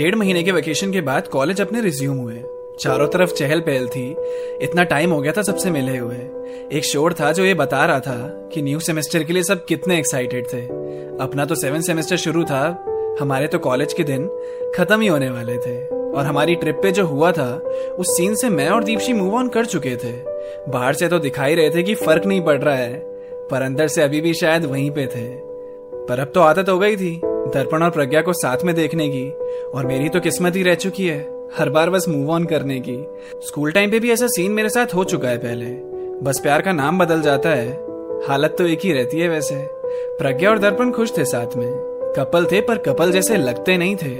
डेढ़ महीने के वेकेशन के बाद कॉलेज अपने रिज्यूम हुए। चारों तरफ़ चहल पहल थी। इतना टाइम हो गया था सबसे मिले हुए। एक शोर था जो ये बता रहा था कि न्यू सेमेस्टर के लिए सब कितने एक्साइटेड थे। अपना तो सेवन सेमेस्टर शुरू था। हमारे तो कॉलेज के दिन खत्म ही होने वाले थे। और हमारी ट्रिप पे जो हुआ था, उस सीन से मैं और दीपशी मूव ऑन कर चुके थे। बाहर से तो दिखाई रहे थे कि फ़र्क नहीं पड़ रहा है, पर अंदर से अभी भी शायद वहीं पे थे। पर अब तो आदत हो गई थी। दर्पण और प्रज्ञा को साथ में देखने की। और मेरी तो किस्मत ही रह चुकी है, हर बार बस मूव ऑन करने की। स्कूल टाइम पे भी ऐसा सीन मेरे साथ हो चुका है पहले। बस प्यार का नाम बदल जाता है। हालत तो एक ही रहती है वैसे। प्रज्ञा और दर्पण खुश थे साथ में। कपल थे पर कपल जैसे लगते नहीं थे।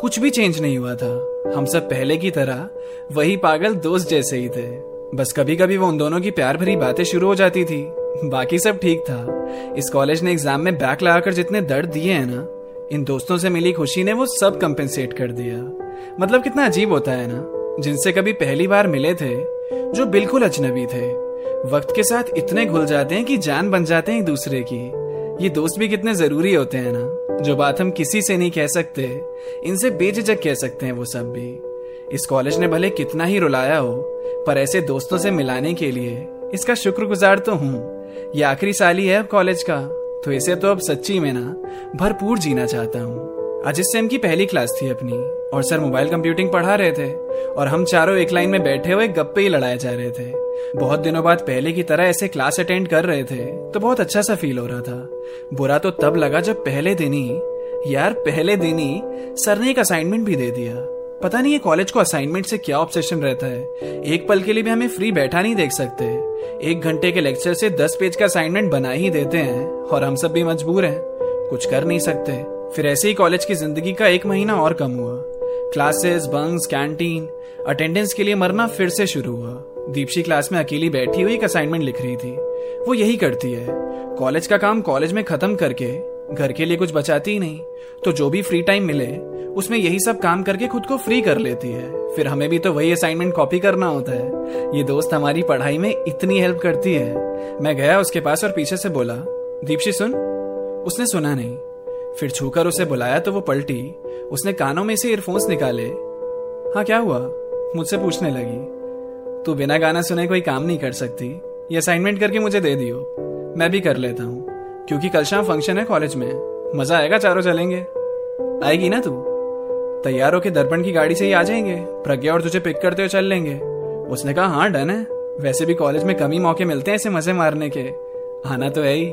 कुछ भी चेंज नहीं हुआ था। हम सब पहले की तरह वही पागल दोस्त जैसे ही थे। बस कभी कभी वो उन दोनों की प्यार भरी बातें शुरू हो जाती थी। बाकी सब ठीक था। इस कॉलेज ने एग्ज़ाम में बैक लगाकर जितने दर्द दिए हैं ना इन दोस्तों से मिली खुशी ने वो सब कंपेंसेट कर दिया। मतलब कितना अजीब होता है ना? जिनसे कभी पहली बार मिले थे, जो बिल्कुल अजनबी थे। वक्त के साथ इतने घुल जाते हैं कि जान बन जाते हैं एक दूसरे की। ये दोस्त भी कितने ज़रूरी होते हैं ना? जो बात हम किसी से नहीं कह सकते, इनसे बेझिझक कह सकते हैं वो सब भी। इस कॉलेज ने भले कितना ही रुलाया हो, पर ऐसे दोस्तों से मिलाने के लिए इसका शुक्रगुजार तो हूँ। ये आखिरी साल ही है अब कॉलेज का। तो इसे तो अब सच्ची में ना भरपूर जीना चाहता हूँ। आज इस सेम की पहली क्लास थी अपनी, और सर मोबाइल कंप्यूटिंग पढ़ा रहे थे, और हम चारों एक लाइन में बैठे हुए गप्पे ही लड़ाए जा रहे थे। बहुत दिनों बाद पहले की तरह ऐसे क्लास अटेंड कर रहे थे तो बहुत अच्छा सा फील हो रहा था। बुरा तो तब लगा जब पहले दिन ही, यार पहले दिन ही सर ने एक असाइनमेंट भी दे दिया। पता नहीं ये कॉलेज को असाइनमेंट से क्या ऑब्सेशन रहता है। एक पल के लिए भी हमें फ्री बैठा नहीं देख सकते। एक घंटे के लेक्चर से दस पेज का असाइनमेंट बना ही देते हैं, और हम सब भी मजबूर हैं। कुछ कर नहीं सकते। फिर ऐसे ही कॉलेज की ज़िंदगी का एक महीना और कम हुआ। क्लासेस बंक्स कैंटीन अटेंडेंस के लिए मरना फिर से शुरू हुआ। दीपशी क्लास में अकेली बैठी हुई एक असाइनमेंट लिख रही थी। वो यही करती है। कॉलेज का काम कॉलेज में खत्म करके घर के लिए कुछ बचाती ही नहीं। तो जो भी फ्री टाइम मिले उसमें यही सब काम करके खुद को फ्री कर लेती है। फिर हमें भी तो वही असाइनमेंट कॉपी करना होता है। ये दोस्त हमारी पढ़ाई में इतनी हेल्प करती है। मैं गया उसके पास और पीछे से बोला, दीपशी सुन। उसने सुना नहीं। फिर छूकर उसे बुलाया तो वो पलटी। उसने कानों में से ईयरफोन्स निकाले। हाँ क्या हुआ? मुझसे पूछने लगी। तू बिना गाना सुने कोई काम नहीं कर सकती। ये असाइनमेंट करके मुझे दे दियो। मैं भी कर लेता हूँ। क्योंकि कल शाम फ़ंक्शन है कॉलेज में। मज़ा आएगा, चारों चलेंगे। आएगी ना तू? तैयार होके दर्पण की गाड़ी से ही आ जाएँगे। प्रज्ञा और तुझे पिक करते हुए चल लेंगे। उसने कहा हाँ डन है। वैसे भी कॉलेज में कमी मौके मिलते हैं ऐसे मज़े मारने के। आना तो है ही।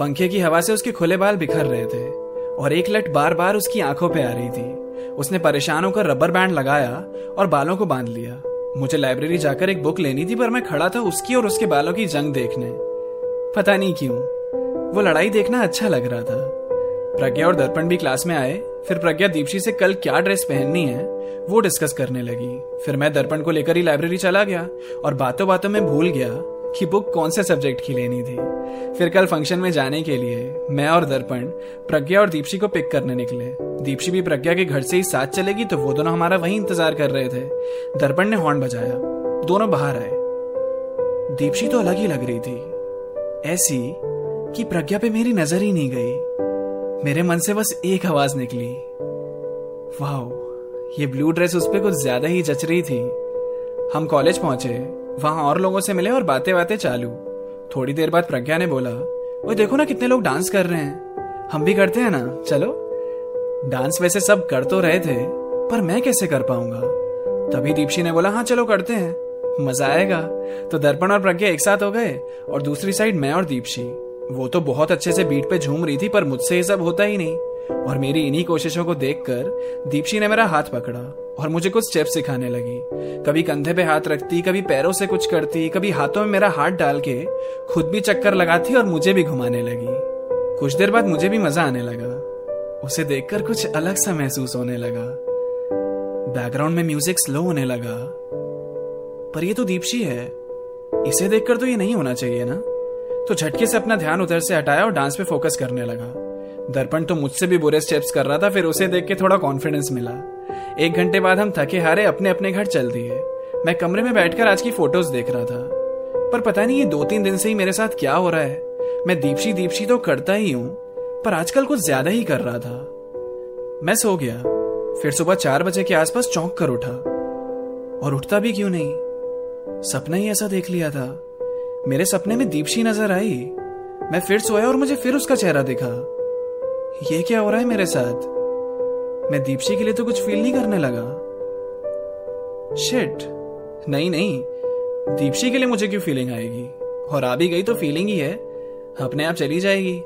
पंखे की हवा से उसके खुले बाल बिखर रहे थे और एक लट बार बार उसकी आँखों पे आ रही थी। उसने परेशान होकर रबर बैंड लगाया और बालों को बाँध लिया। मुझे लाइब्रेरी जाकर एक बुक लेनी थी, पर मैं खड़ा था उसकी और उसके बालों की जंग देखने। पता नहीं क्यों, वो लड़ाई देखना अच्छा लग रहा था। प्रज्ञा और दर्पण भी क्लास में आए। फिर प्रज्ञा दीपशी से कल क्या ड्रेस पहननी है? वो डिस्कस करने लगी। फिर मैं दर्पण को लेकर ही लाइब्रेरी चला गया और बातों बातों में भूल गया कि बुक कौन से सब्जेक्ट की लेनी थी। फिर कल फ़ंक्शन में जाने के लिए मैं और दर्पण प्रज्ञा और दीपशी को पिक करने निकले। दीपशी भी प्रज्ञा के घर से ही साथ चलेगी तो वो दोनों हमारा वही इंतज़ार कर रहे थे। दर्पण ने हॉर्न बजाया। दोनों बाहर आए। दीपशी तो अलग ही लग रही थी। ऐसी कि प्रज्ञा पे मेरी नज़र ही नहीं गई। मेरे मन से बस एक आवाज़ निकली। वाह ये ब्लू ड्रेस उस पर कुछ ज़्यादा ही जच रही थी। हम कॉलेज पहुँचे, वहाँ और लोगों से मिले और बातें बातें चालू। थोड़ी देर बाद प्रज्ञा ने बोला वो देखो ना कितने लोग डांस कर रहे हैं। हम भी करते हैं ना, चलो। डांस वैसे सब कर तो रहे थे, पर मैं कैसे कर पाऊँगा? तभी दीपशी ने बोला हाँ चलो करते हैं। मज़ा आएगा। तो दर्पण और प्रज्ञा एक साथ हो गए, और दूसरी साइड मैं और दीपशी। वो तो बहुत अच्छे से बीट पे झूम रही थी, पर मुझसे ये सब होता ही नहीं। और मेरी इन्हीं कोशिशों को देखकर दीपशी ने मेरा हाथ पकड़ा और मुझे कुछ स्टेप सिखाने लगी। कभी कंधे पे हाथ रखती, कभी पैरों से कुछ करती, कभी हाथों में मेरा हाथ डाल के खुद भी चक्कर लगाती और मुझे भी घुमाने लगी। कुछ देर बाद मुझे भी मज़ा आने लगा। उसे देखकर कुछ अलग सा महसूस होने लगा। बैकग्राउंड में म्यूज़िक स्लो होने लगा। पर ये तो दीपशी है। इसे देखकर तो ये नहीं होना चाहिए ना? तो झटके से अपना ध्यान उधर से हटाया और डांस पे फोकस करने लगा। दर्पण तो मुझसे भी बुरे स्टेप्स कर रहा था, फिर उसे देख के थोड़ा कॉन्फिडेंस मिला। एक घंटे बाद हम थके हारे अपने अपने घर चल दिए। मैं कमरे में बैठकर आज की फ़ोटोज़ देख रहा था। पर पता नहीं ये दो तीन दिन से ही मेरे साथ क्या हो रहा है। मैं दीपशी दीपशी तो करता ही हूँ, पर आजकल कुछ ज़्यादा ही कर रहा था। मैं सो गया। फिर सुबह चार बजे के आसपास चौंक कर उठा। और उठता भी क्यों नहीं? सपना ही ऐसा देख लिया था। मेरे सपने में दीपशी नज़र आई। मैं फिर सोया और मुझे फिर उसका चेहरा दिखा। ये क्या हो रहा है मेरे साथ? मैं दीपशी के लिए तो कुछ फील नहीं करने लगा। शिट नहीं नहीं। दीपशी के लिए मुझे क्यों फीलिंग आएगी? और आ भी गई तो फीलिंग ही है। अपने आप चली जाएगी।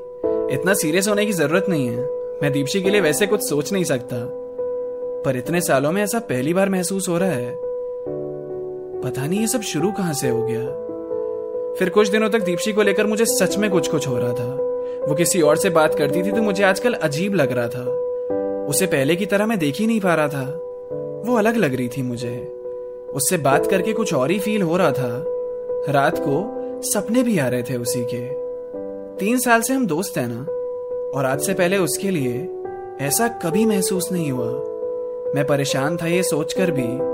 इतना सीरियस होने की ज़रूरत नहीं है। मैं दीपशी के लिए वैसे कुछ सोच नहीं सकता। पर इतने सालों में ऐसा पहली बार महसूस हो रहा है। पता नहीं ये सब शुरू कहाँ से हो गया। फिर कुछ दिनों तक दीपशी को लेकर मुझे सच में कुछ कुछ हो रहा था। वो किसी और से बात करती थी तो मुझे आजकल अजीब लग रहा था। उसे पहले की तरह मैं देख ही नहीं पा रहा था। वो अलग लग रही थी मुझे। उससे बात करके कुछ और ही फील हो रहा था। रात को सपने भी आ रहे थे उसी के। तीन साल से हम दोस्त हैं ना। और आज से पहले उसके लिए ऐसा कभी महसूस नहीं हुआ। मैं परेशान था ये सोचकर भी।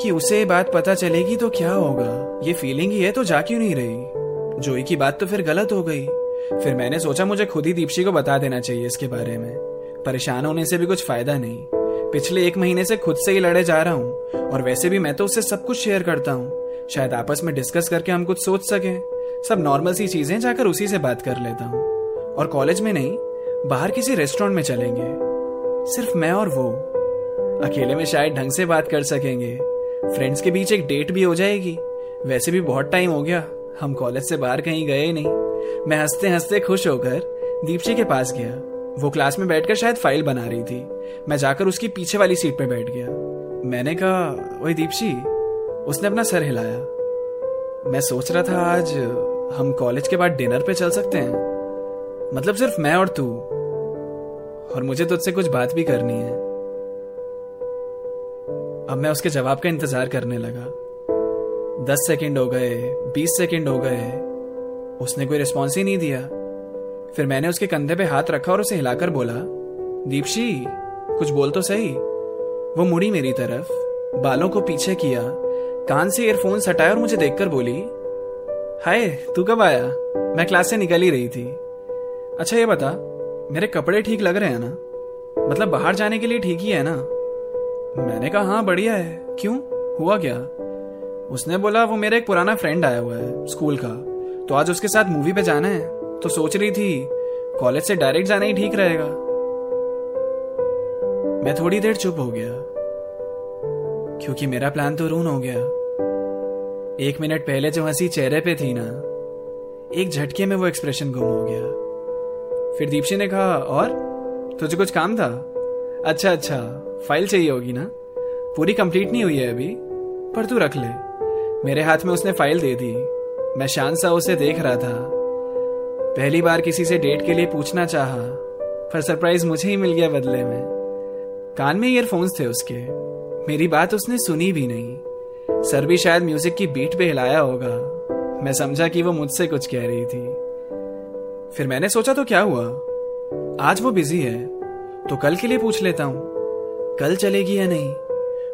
कि उसे बात पता चलेगी तो क्या होगा? ये फीलिंग ही है तो जा क्यों नहीं रही? जोई की बात तो फिर गलत हो गई। फिर मैंने सोचा मुझे खुद ही दीपशी को बता देना चाहिए इसके बारे में। परेशान होने से भी कुछ फ़ायदा नहीं। पिछले एक महीने से खुद से ही लड़े जा रहा हूँ, और वैसे भी मैं तो उससे सब कुछ शेयर करता हूँ। शायद आपस में डिस्कस करके हम कुछ सोच सके। सब नॉर्मल सी चीज़ें जाकर उसी से बात कर लेता हूँ। और कॉलेज में नहीं, बाहर किसी रेस्टोरेंट में चलेंगे। सिर्फ़ मैं और वो। अकेले में शायद ढंग से बात कर सकेंगे। फ्रेंड्स के बीच एक डेट भी हो जाएगी। वैसे भी बहुत टाइम हो गया। हम कॉलेज से बाहर कहीं गए ही नहीं। मैं हँसते हँसते खुश होकर दीपशी के पास गया। वो क्लास में बैठकर शायद फ़ाइल बना रही थी। मैं जाकर उसकी पीछे वाली सीट पे बैठ गया। मैंने कहा वही दीपशी उसने अपना सर हिलाया। मैं सोच रहा था आज हम कॉलेज के बाद डिनर पे चल सकते हैं। मतलब सिर्फ़ मैं और तू। और मुझे तुझसे कुछ बात भी करनी है। अब मैं उसके जवाब का इंतज़ार करने लगा। दस सेकंड हो गए, बीस सेकंड हो गए। उसने कोई रिस्पॉन्स ही नहीं दिया। फिर मैंने उसके कंधे पे हाथ रखा और उसे हिलाकर बोला, दीपशी, कुछ बोल तो सही। वो मुड़ी मेरी तरफ़, बालों को पीछे किया, कान से ईयरफोन हटाया और मुझे देखकर बोली, हाय, तू कब आया? मैं क्लास से निकल ही रही थी। अच्छा ये बता, मेरे कपड़े ठीक लग रहे हैं ना? मतलब बाहर जाने के लिए ठीक ही है ना? मैंने कहा हाँ बढ़िया है। क्यों? हुआ क्या? उसने बोला, वो मेरा एक पुराना फ्रेंड आया हुआ है स्कूल का। तो आज उसके साथ मूवी पे जाना है। तो सोच रही थी कॉलेज से डायरेक्ट जाना ही ठीक रहेगा। मैं थोड़ी देर चुप हो गया, क्योंकि मेरा प्लान तो रून हो गया। एक मिनट पहले जो हँसी चेहरे पे थी ना, एक झटके में वो एक्सप्रेशन गुम हो गया। फिर दीपशी ने कहा, और? तुझे कुछ काम था? अच्छा अच्छा। फ़ाइल चाहिए होगी ना? पूरी कंप्लीट नहीं हुई है अभी। पर तू रख ले। मेरे हाथ में उसने फ़ाइल दे दी। मैं शान सा उसे देख रहा था। पहली बार किसी से डेट के लिए पूछना चाहा, पर सरप्राइज़ मुझे ही मिल गया बदले में। कान में ईयरफोन्स थे उसके। मेरी बात उसने सुनी भी नहीं। सर भी शायद म्यूज़िक की बीट पे हिलाया होगा। मैं समझा कि वो मुझसे कुछ कह रही थी। फिर मैंने सोचा तो क्या हुआ? आज वो बिज़ी है। तो कल के लिए पूछ लेता हूँ। कल चलेगी या नहीं?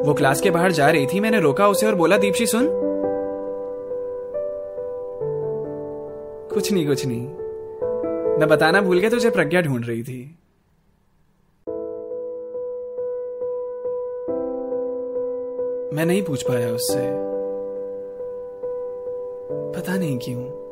वो क्लास के बाहर जा रही थी, मैंने रोका उसे और बोला, दीपशी, सुन। कुछ नहीं कुछ नहीं। मैं बताना भूल गया तुझे प्रज्ञा ढूंढ रही थी। मैं नहीं पूछ पाया उससे। पता नहीं क्यों।